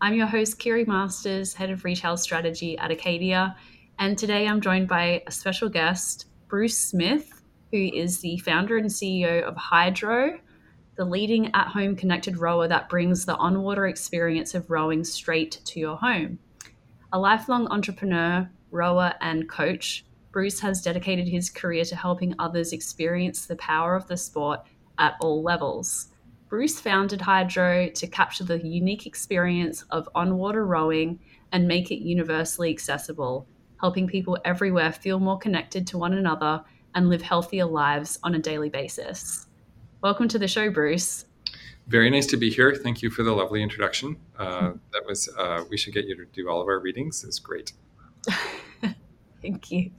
I'm your host, Kiri Masters, Head of Retail Strategy at Acadia. And today I'm joined by a special guest, Bruce Smith, who is the founder and CEO of Hydrow, the leading at home connected rower that brings the on water experience of rowing straight to your home. A lifelong entrepreneur, rower, and coach, Bruce has dedicated his career to helping others experience the power of the sport at all levels. Bruce founded Hydrow to capture the unique experience of on water rowing and make it universally accessible, helping people everywhere feel more connected to one another and live healthier lives on a daily basis. Welcome to the show, Bruce. Very nice to be here. Thank you for the lovely introduction. Uh, that was, uh, we should get you to do all of our readings. It's great. Thank you.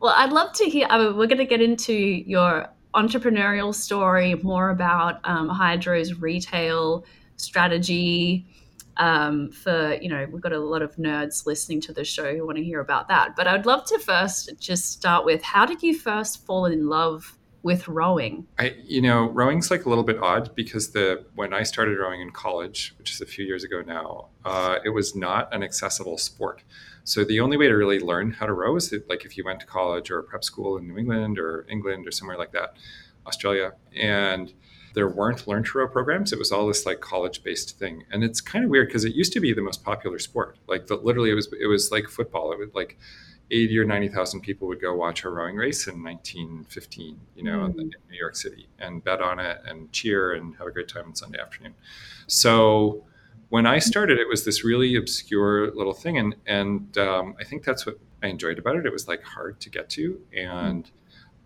Well, I'd love to hear. I mean, we're going to get into your entrepreneurial story, more about um, Hydrow's retail strategy. Um, for you know, we've got a lot of nerds listening to the show who want to hear about that. But I'd love to first just start with how did you first fall in love with rowing? I, you know, rowing's like a little bit odd because the when I started rowing in college, which is a few years ago now, uh, it was not an accessible sport. So the only way to really learn how to row is that, like if you went to college or prep school in New England or England or somewhere like that, Australia, and there weren't learn to row programs. It was all this like college based thing, and it's kind of weird because it used to be the most popular sport. Like the, literally, it was it was like football. It was like eighty or ninety thousand people would go watch a rowing race in nineteen fifteen, you know, mm. in, in New York City, and bet on it and cheer and have a great time on Sunday afternoon. So when I started, it was this really obscure little thing, and and um, I think that's what I enjoyed about it. It was like hard to get to, and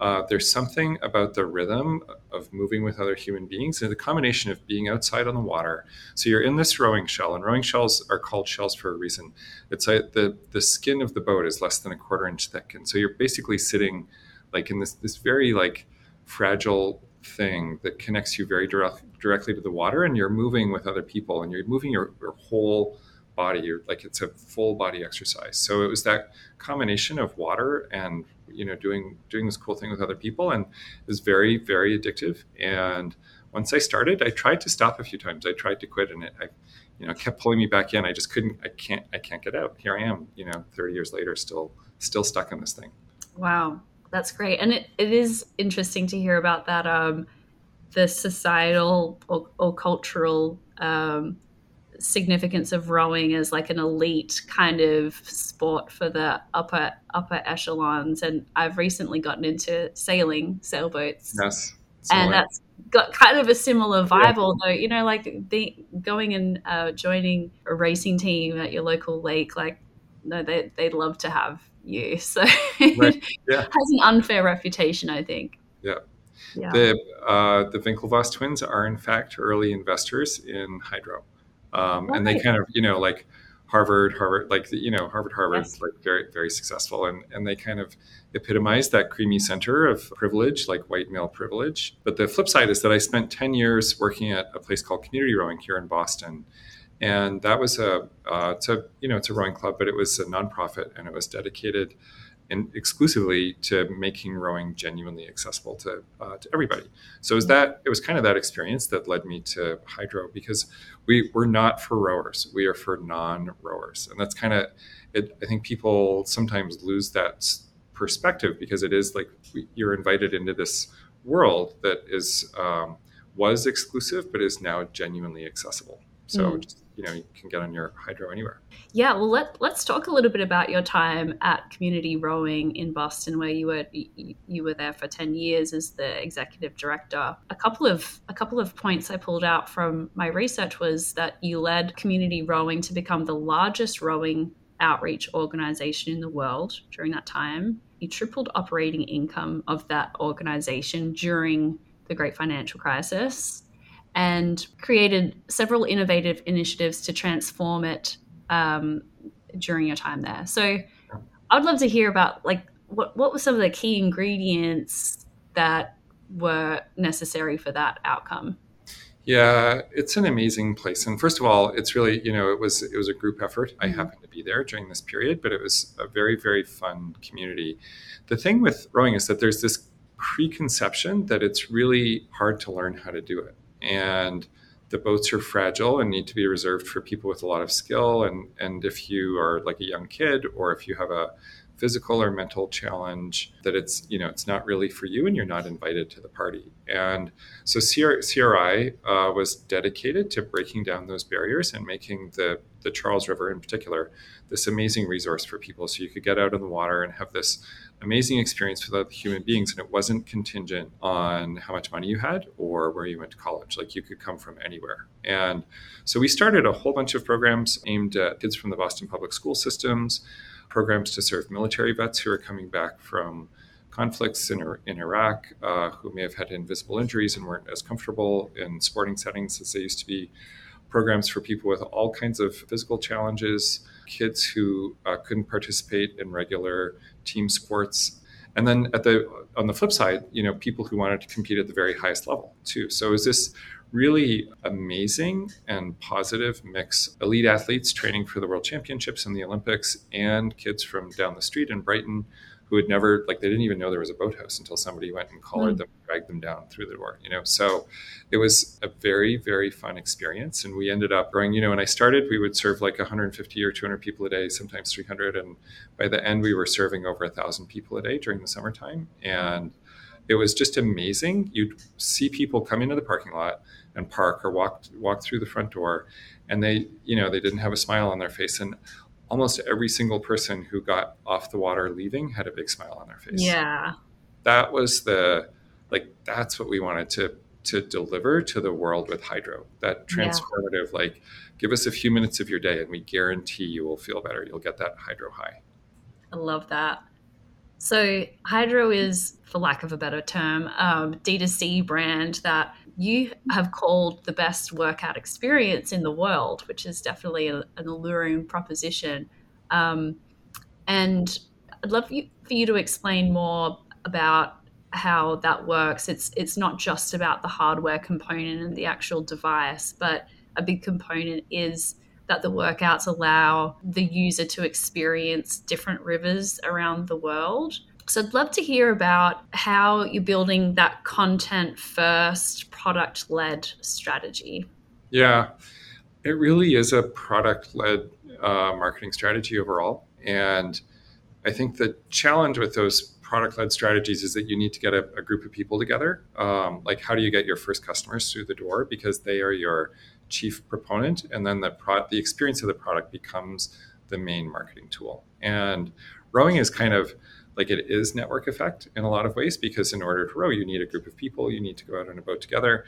uh, there's something about the rhythm of moving with other human beings and the combination of being outside on the water. So you're in this rowing shell, and rowing shells are called shells for a reason. It's like the the skin of the boat is less than a quarter inch thick, and so you're basically sitting like in this this very like fragile thing that connects you very direct, directly to the water and you're moving with other people and you're moving your, your whole body you're like it's a full body exercise. So it was that combination of water and you know doing doing this cool thing with other people and it was very very addictive. And once i started i tried to stop a few times. I tried to quit and it I, you know kept pulling me back in. I just couldn't i can't i can't get out. Here i am you know 30 years later still still stuck in this thing. Wow. That's great. And it, it is interesting to hear about that, um, the societal or, or cultural um, significance of rowing as like an elite kind of sport for the upper upper echelons. And I've recently gotten into sailing sailboats. Yes. And that's got kind of a similar vibe, yeah. although you know, like the, going and uh, joining a racing team at your local lake, like no, they they'd love to have you. So right. yeah. has an unfair reputation, I think. Yeah. Yeah. The uh, the Winklevoss twins are in fact early investors in Hydrow, um, and they kind of you know like Harvard, Harvard, like you know Harvard, Harvard, yes. like very very successful, and and they kind of epitomize that creamy center of privilege, like white male privilege. But the flip side is that I spent ten years working at a place called Community Rowing here in Boston, and that was a uh, it's a you know it's a rowing club, but it was a nonprofit and it was dedicated in, exclusively to making rowing genuinely accessible to uh, to everybody. So it was that it was kind of that experience that led me to Hydrow because we we're not for rowers, we are for non-rowers, and that's kind of it. I think people sometimes lose that perspective because it is like we, you're invited into this world that is um, was exclusive but is now genuinely accessible. So mm. just you know you can get on your Hydrow anywhere. Yeah, well let let's talk a little bit about your time at Community Rowing in Boston, where you were you, were there for ten years as the executive director. A couple of a couple of points I pulled out from my research was that you led Community Rowing to become the largest rowing outreach organization in the world during that time. You tripled operating income of that organization during the great financial crisis and created several innovative initiatives to transform it um, during your time there. So I'd love to hear about like what what were some of the key ingredients that were necessary for that outcome. Yeah, it's an amazing place. And first of all, it's really, you know, it was it was a group effort. I mm-hmm. happened to be there during this period, but it was a very, very fun community. The thing with rowing is that there's this preconception that it's really hard to learn how to do it. And the boats are fragile and need to be reserved for people with a lot of skill. And, and if you are like a young kid or if you have a physical or mental challenge that it's you know it's not really for you and you're not invited to the party and so cri uh, was dedicated to breaking down those barriers and making the the charles river in particular this amazing resource for people so you could get out in the water and have this amazing experience with other human beings and it wasn't contingent on how much money you had or where you went to college like you could come from anywhere and so we started a whole bunch of programs aimed at kids from the boston public school systems programs to serve military vets who are coming back from conflicts in, in Iraq, uh, who may have had invisible injuries and weren't as comfortable in sporting settings as they used to be. Programs for people with all kinds of physical challenges, kids who uh, couldn't participate in regular team sports, and then at the on the flip side, you know, people who wanted to compete at the very highest level too. So is this really amazing and positive mix elite athletes training for the world championships and the olympics and kids from down the street in brighton who had never like they didn't even know there was a boathouse until somebody went and collared mm. them dragged them down through the door you know so it was a very very fun experience and we ended up growing you know when i started we would serve like 150 or 200 people a day sometimes 300 and by the end we were serving over a thousand people a day during the summertime and it was just amazing you'd see people come into the parking lot and park or walk walk through the front door and they you know they didn't have a smile on their face and almost every single person who got off the water leaving had a big smile on their face. Yeah. That was the like that's what we wanted to to deliver to the world with Hydrow. That transformative yeah. like give us a few minutes of your day and we guarantee you will feel better. You'll get that Hydrow high. I love that so Hydrow is for lack of a better term um, d2c brand that you have called the best workout experience in the world, which is definitely a, an alluring proposition. Um, and I'd love you, for you to explain more about how that works. It's it's not just about the hardware component and the actual device, but a big component is that the workouts allow the user to experience different rivers around the world. So I'd love to hear about how you're building that content first, product led strategy. Yeah, it really is a product led uh, marketing strategy overall. And I think the challenge with those product led strategies is that you need to get a, a group of people together. Um, like, how do you get your first customers through the door? Because they are your chief proponent. And then the, pro- the experience of the product becomes the main marketing tool. And rowing is kind of like it is network effect in a lot of ways because in order to row you need a group of people you need to go out on a boat together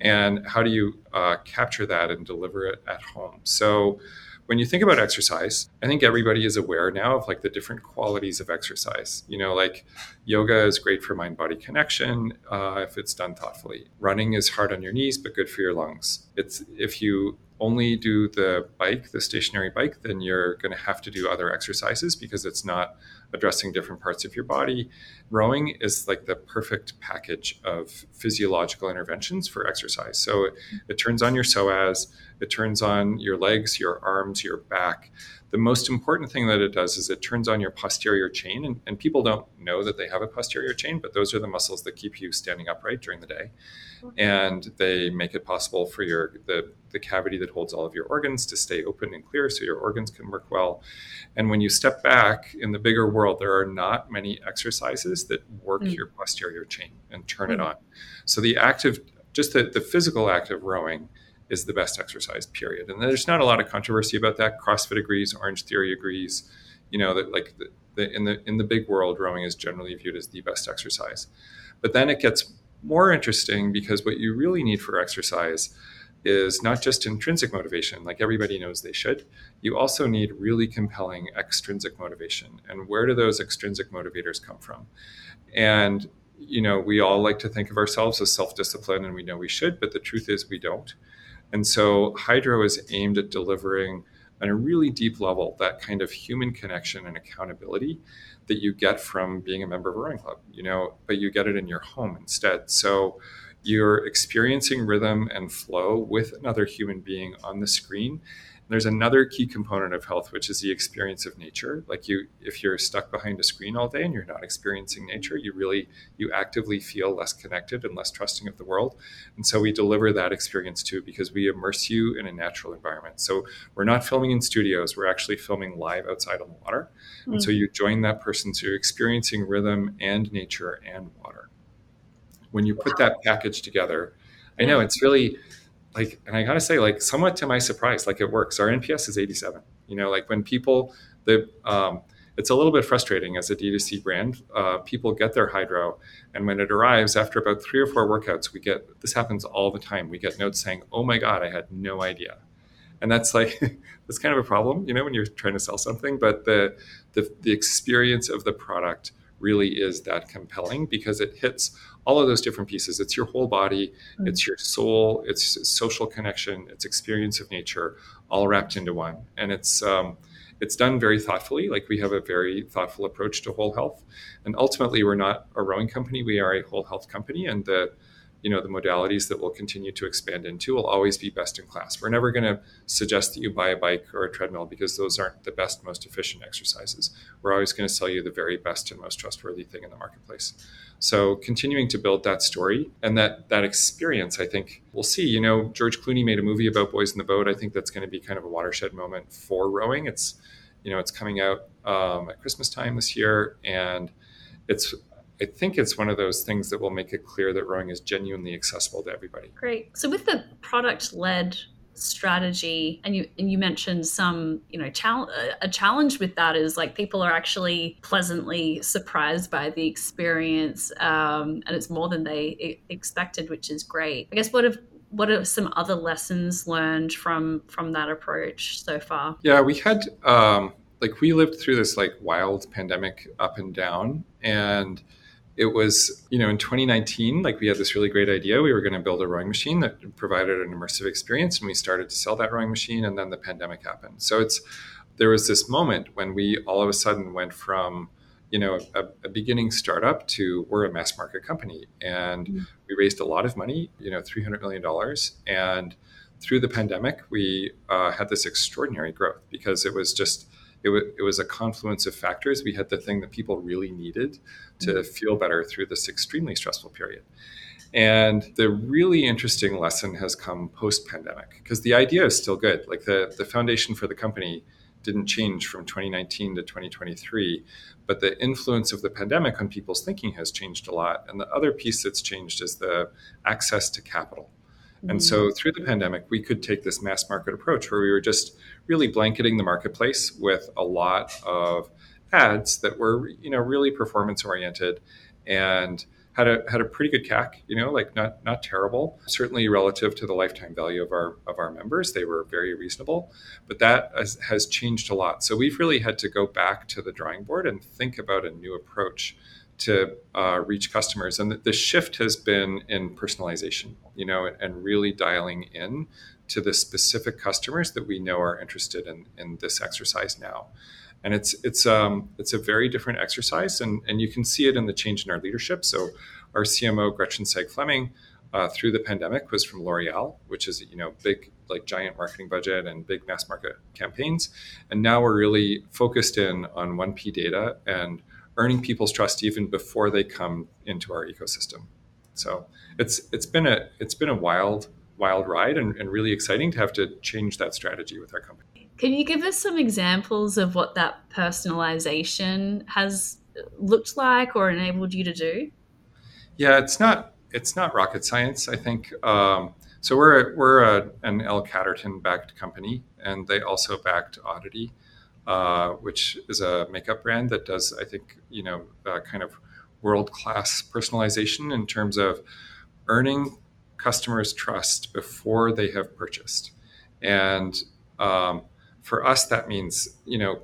and how do you uh, capture that and deliver it at home so when you think about exercise i think everybody is aware now of like the different qualities of exercise. You know like yoga is great for mind body connection uh, if it's done thoughtfully. Running is hard on your knees but good for your lungs. It's if you only do the bike the stationary bike then you're going to have to do other exercises because it's not addressing different parts of your body. Rowing is like the perfect package of physiological interventions for exercise. So it, it turns on your psoas, it turns on your legs, your arms, your back. The most important thing that it does is it turns on your posterior chain. And, and people don't know that they have a posterior chain, but those are the muscles that keep you standing upright during the day. And they make it possible for your the, the cavity that holds all of your organs to stay open and clear so your organs can work well. And when you step back in the bigger world, there are not many exercises that work mm. your posterior chain and turn mm. it on. So the active, just the, the physical act of rowing is the best exercise, period. And there's not a lot of controversy about that. CrossFit agrees, Orange Theory agrees. You know that like the, the, in the in the big world, rowing is generally viewed as the best exercise. But then it gets more interesting because what you really need for exercise is not just intrinsic motivation, like everybody knows they should. You also need really compelling extrinsic motivation. And where do those extrinsic motivators come from? And you know, we all like to think of ourselves as self-disciplined, and we know we should, but the truth is we don't. And so Hydrow is aimed at delivering on a really deep level that kind of human connection and accountability that you get from being a member of a rowing club, you know, but you get it in your home instead. So you're experiencing rhythm and flow with another human being on the screen there's another key component of health, which is the experience of nature. Like you, if you're stuck behind a screen all day and you're not experiencing nature, you really, you actively feel less connected and less trusting of the world. And so we deliver that experience too, because we immerse you in a natural environment. So we're not filming in studios, we're actually filming live outside on the water. Mm-hmm. And so mm. you join that person, so you're experiencing rhythm and nature and water. When you put that package together, I know it's really, like and i gotta say like somewhat to my surprise like it works. Our nps is 87 you know like when people the um, it's a little bit frustrating as a d2c brand. Uh, people get their Hydrow and when it arrives after about three or four workouts we get this happens all the time. We get notes saying oh my god i had no idea. And that's like that's kind of a problem you know when you're trying to sell something but the the, the experience of the product really is that compelling because it hits all of those different pieces. It's your whole body, mm-hmm. it's your soul, it's social connection, it's experience of nature, all wrapped into one. And it's um, it's done very thoughtfully. Like we have a very thoughtful approach to whole health. And ultimately, we're not a rowing company; we are a whole health company. And the you know the modalities that we'll continue to expand into will always be best in class. We're never going to suggest that you buy a bike or a treadmill because those aren't the best, most efficient exercises. We're always going to sell you the very best and most trustworthy thing in the marketplace. So continuing to build that story and that that experience, I think we'll see. You know, George Clooney made a movie about boys in the boat. I think that's going to be kind of a watershed moment for rowing. It's you know it's coming out um, at Christmas time this year, and it's I think it's one of those things that will make it clear that rowing is genuinely accessible to everybody. Great. So with the product led strategy and you and you mentioned some you know chal- a challenge with that is like people are actually pleasantly surprised by the experience um, and it's more than they expected which is great i guess what have what are some other lessons learned from from that approach so far yeah we had um like we lived through this like wild pandemic up and down and it was, you know, in 2019, like we had this really great idea. We were going to build a rowing machine that provided an immersive experience, and we started to sell that rowing machine, and then the pandemic happened. So it's there was this moment when we all of a sudden went from, you know, a, a beginning startup to we're a mass market company, and mm-hmm. we raised a lot of money, you know, 300 million dollars, and through the pandemic, we uh, had this extraordinary growth because it was just it, w- it was a confluence of factors. We had the thing that people really needed to mm-hmm. feel better through this extremely stressful period. And the really interesting lesson has come post pandemic because the idea is still good. Like the, the foundation for the company didn't change from 2019 to 2023, but the influence of the pandemic on people's thinking has changed a lot. And the other piece that's changed is the access to capital. Mm-hmm. And so through the pandemic, we could take this mass market approach where we were just really blanketing the marketplace with a lot of ads that were, you know, really performance oriented and had a had a pretty good CAC, you know, like not not terrible. Certainly relative to the lifetime value of our of our members, they were very reasonable. But that has, has changed a lot. So we've really had to go back to the drawing board and think about a new approach to uh, reach customers. And the, the, shift has been in personalization, you know, and, and, really dialing in to the specific customers that we know are interested in, in this exercise now. And it's it's um, it's a very different exercise, and, and you can see it in the change in our leadership. So, our CMO Gretchen Saegh Fleming, uh, through the pandemic, was from L'Oreal, which is you know big like giant marketing budget and big mass market campaigns, and now we're really focused in on 1P data and earning people's trust even before they come into our ecosystem. So it's it's been a it's been a wild wild ride and, and really exciting to have to change that strategy with our company. Can you give us some examples of what that personalization has looked like or enabled you to do? Yeah, it's not it's not rocket science. I think um, so. We're we're a, an L Catterton backed company, and they also backed Oddity. Uh, which is a makeup brand that does, I think, you know, uh, kind of world class personalization in terms of earning customers' trust before they have purchased. And um, for us, that means, you know,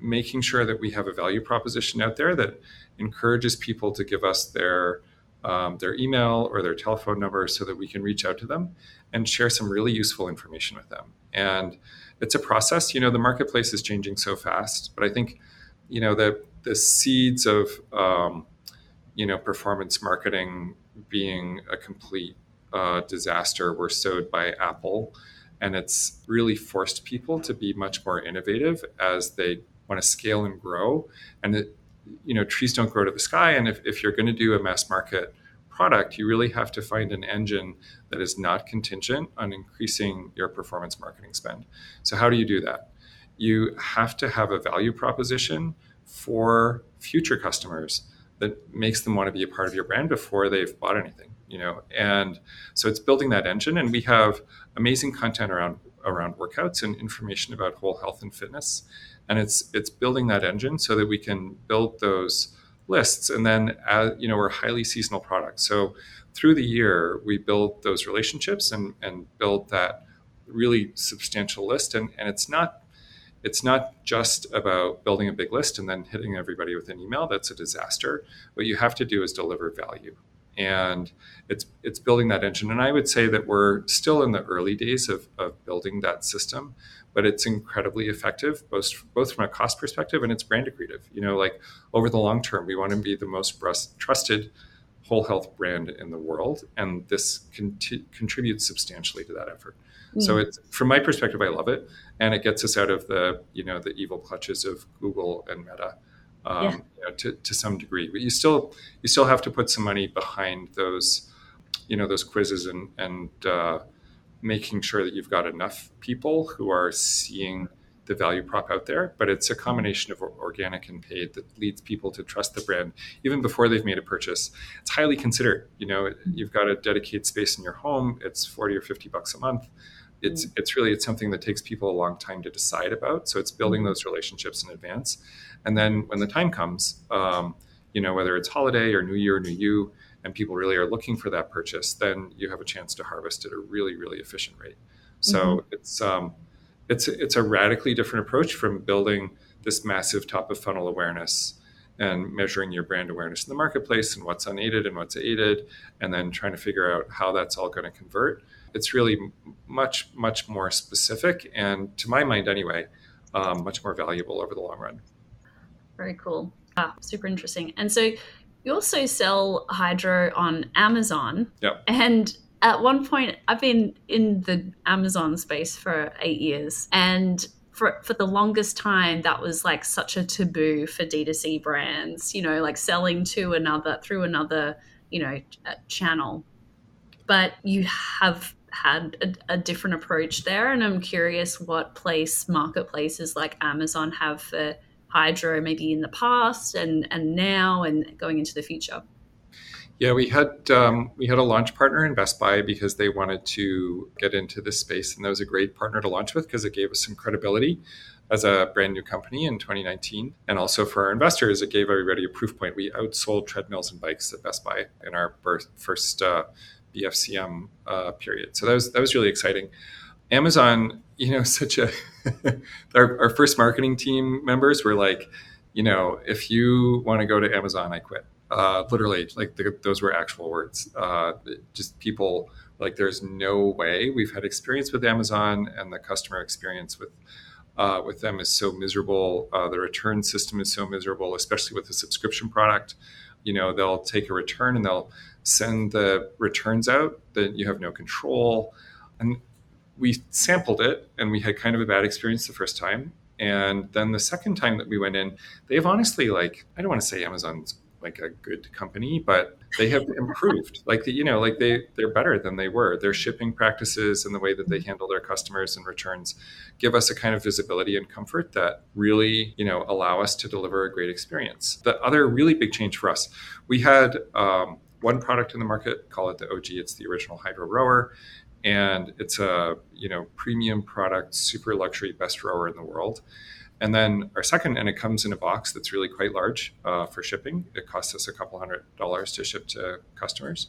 making sure that we have a value proposition out there that encourages people to give us their um, their email or their telephone number so that we can reach out to them and share some really useful information with them. And it's a process. You know, the marketplace is changing so fast, but I think, you know, the the seeds of um, you know performance marketing being a complete uh, disaster were sowed by Apple, and it's really forced people to be much more innovative as they want to scale and grow. And it, you know, trees don't grow to the sky, and if, if you're going to do a mass market product, you really have to find an engine that is not contingent on increasing your performance marketing spend. So, how do you do that? You have to have a value proposition for future customers that makes them want to be a part of your brand before they've bought anything you know and so it's building that engine and we have amazing content around around workouts and information about whole health and fitness and it's it's building that engine so that we can build those lists. And then, as, you know, we're highly seasonal products. So through the year, we build those relationships and, and build that really substantial list. And, and it's not it's not just about building a big list and then hitting everybody with an email. That's a disaster. What you have to do is deliver value. And it's it's building that engine. And I would say that we're still in the early days of, of building that system but it's incredibly effective both both from a cost perspective and it's brand accretive. You know, like over the long term, we want to be the most trusted whole health brand in the world, and this conti- contributes substantially to that effort. Mm. So it's from my perspective, I love it, and it gets us out of the you know the evil clutches of Google and Meta. Um, yeah. you know, to, to some degree, but you still you still have to put some money behind those, you know, those quizzes and and uh, making sure that you've got enough people who are seeing the value prop out there, but it's a combination of organic and paid that leads people to trust the brand even before they've made a purchase. It's highly considered. You know, you've got a dedicated space in your home. It's forty or fifty bucks a month. It's mm. it's really it's something that takes people a long time to decide about. So it's building mm. those relationships in advance, and then when the time comes, um, you know, whether it's holiday or New Year, New You, and people really are looking for that purchase, then you have a chance to harvest at a really, really efficient rate. So mm-hmm. it's um, it's it's a radically different approach from building this massive top of funnel awareness and measuring your brand awareness in the marketplace and what's unaided and what's aided, and then trying to figure out how that's all going to convert. It's really much much more specific, and to my mind anyway, um, much more valuable over the long run. Very cool. Ah, super interesting. And so you also sell Hydrow on Amazon. Yep. And at one point, I've been in the Amazon space for eight years. And for, for the longest time, that was like such a taboo for D2C brands, you know, like selling to another, through another, you know, channel. But you have had a, a, different approach there. And I'm curious what place marketplaces like Amazon have for Hydrow maybe in the past and and now and going into the future yeah we had um, we had a launch partner in best buy because they wanted to get into this space and that was a great partner to launch with because it gave us some credibility as a brand new company in 2019 and also for our investors it gave everybody a proof point we outsold treadmills and bikes at best buy in our first uh, bfcm uh, period so that was that was really exciting Amazon, you know, such a our, our first marketing team members were like, you know, if you want to go to Amazon, I quit. Uh, literally, like the, those were actual words. Uh, just people like, there's no way we've had experience with Amazon, and the customer experience with uh, with them is so miserable. Uh, the return system is so miserable, especially with a subscription product. You know, they'll take a return and they'll send the returns out that you have no control. And we sampled it and we had kind of a bad experience the first time. And then the second time that we went in, they've honestly like I don't want to say Amazon's like a good company, but they have improved. like the, you know, like they they're better than they were. Their shipping practices and the way that they handle their customers and returns give us a kind of visibility and comfort that really you know allow us to deliver a great experience. The other really big change for us, we had um, one product in the market, call it the OG. It's the original Hydrow Rower and it's a you know premium product, super luxury, best rower in the world. And then our second, and it comes in a box that's really quite large uh, for shipping. It costs us a couple hundred dollars to ship to customers.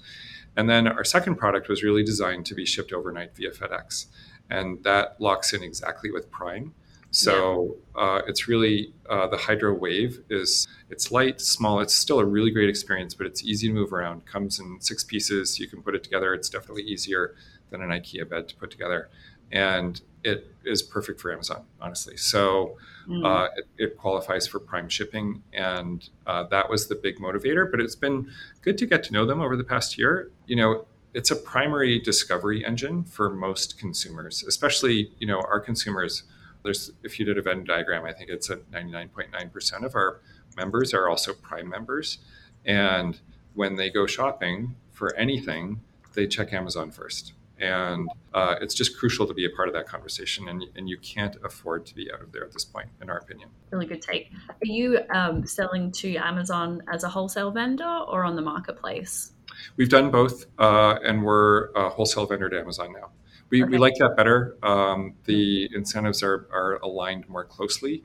And then our second product was really designed to be shipped overnight via FedEx, and that locks in exactly with Prime. So yeah. uh, it's really uh, the Hydrow Wave is it's light, small. It's still a really great experience, but it's easy to move around. Comes in six pieces. You can put it together. It's definitely easier than an IKEA bed to put together. And it is perfect for Amazon, honestly. So mm. uh, it, it, qualifies for Prime shipping, and uh, that was the big motivator. But it's been good to get to know them over the past year. You know, it's a primary discovery engine for most consumers, especially you know our consumers. There's if you did a Venn diagram, I think it's a 99.9% of our members are also Prime members, and when they go shopping for anything, they check Amazon first and uh, it's just crucial to be a part of that conversation. And, and you can't afford to be out of there at this point, in our opinion. Really good take. Are you um, selling to Amazon as a wholesale vendor or on the marketplace? We've done both, uh, and we're a wholesale vendor to Amazon now. We, okay. we like that better. Um, the incentives are, are aligned more closely.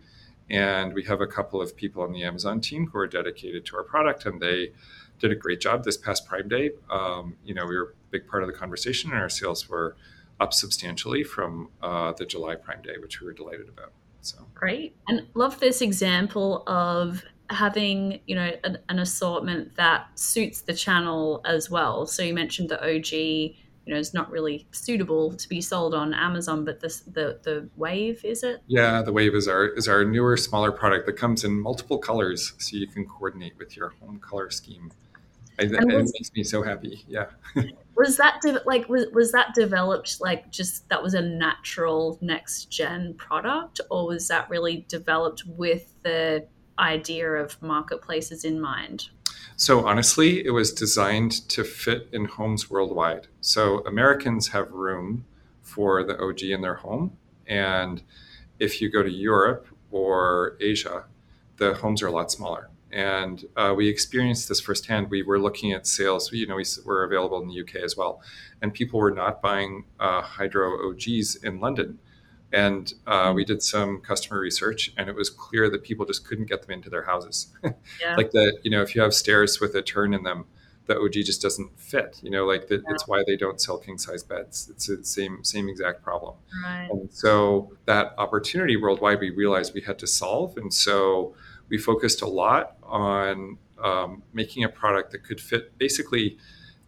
And we have a couple of people on the Amazon team who are dedicated to our product, and they did a great job this past Prime Day. Um, you know, we were a big part of the conversation, and our sales were up substantially from uh, the July Prime Day, which we were delighted about. So great, and love this example of having you know an, an assortment that suits the channel as well. So you mentioned the OG you know is not really suitable to be sold on Amazon. But this the the Wave is it? Yeah, the Wave is our is our newer smaller product that comes in multiple colors, so you can coordinate with your home color scheme. I, was, it makes me so happy. Yeah. was that de- like was, was that developed like just that was a natural next gen product, or was that really developed with the idea of marketplaces in mind? So honestly, it was designed to fit in homes worldwide. So Americans have room for the OG in their home, and if you go to Europe or Asia, the homes are a lot smaller. And uh, we experienced this firsthand. We were looking at sales. You know, we were available in the UK as well, and people were not buying uh, Hydrow OGs in London and uh, we did some customer research, and it was clear that people just couldn't get them into their houses. Yeah. like the, you know, if you have stairs with a turn in them, the OG just doesn't fit. You know, like the, yeah. it's why they don't sell king size beds. It's the same same exact problem. Right. And so that opportunity worldwide, we realized we had to solve, and so we focused a lot on um, making a product that could fit basically.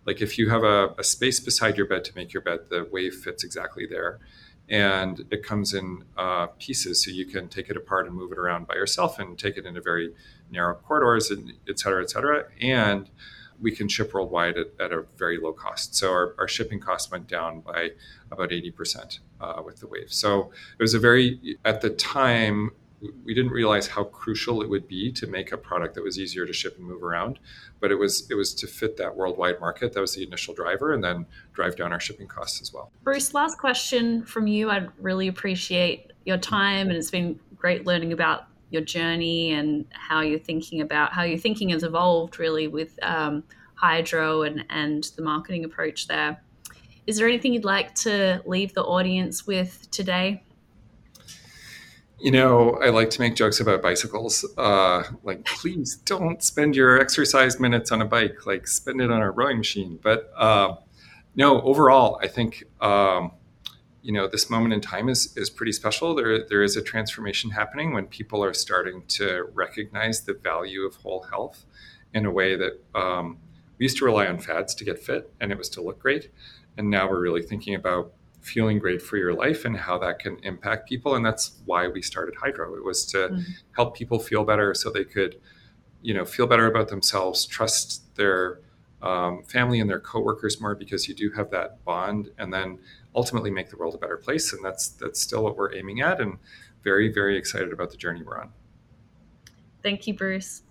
Like if you have a, a space beside your bed to make your bed, the wave fits exactly there and it comes in uh, pieces so you can take it apart and move it around by yourself and take it into very narrow corridors and et cetera et cetera. And we can ship worldwide at, at a very low cost. So our, our, shipping cost went down by about 80% uh, with the wave. So it was a very at the time we didn't realize how crucial it would be to make a product that was easier to ship and move around but it was it was to fit that worldwide market. That was the initial driver and then drive down our shipping costs as well. Bruce last question from you. I'd really appreciate your time and it's been great learning about your journey and how you're thinking about how your thinking has evolved really with um, Hydrow and and the marketing approach there. Is there anything you'd like to leave the audience with today you know, I like to make jokes about bicycles. Uh, like, please don't spend your exercise minutes on a bike. Like, spend it on a rowing machine. But uh, no, overall, I think um, you know this moment in time is is pretty special. There there is a transformation happening when people are starting to recognize the value of whole health in a way that um, we used to rely on fads to get fit, and it was to look great. And now we're really thinking about feeling great for your life and how that can impact people and that's why we started Hydrow. It was to mm-hmm. help people feel better so they could you know feel better about themselves trust their um, family and their coworkers more because you do have that bond and then ultimately make the world a better place and that's that's still what we're aiming at and very very excited about the journey we're on. Thank you bruce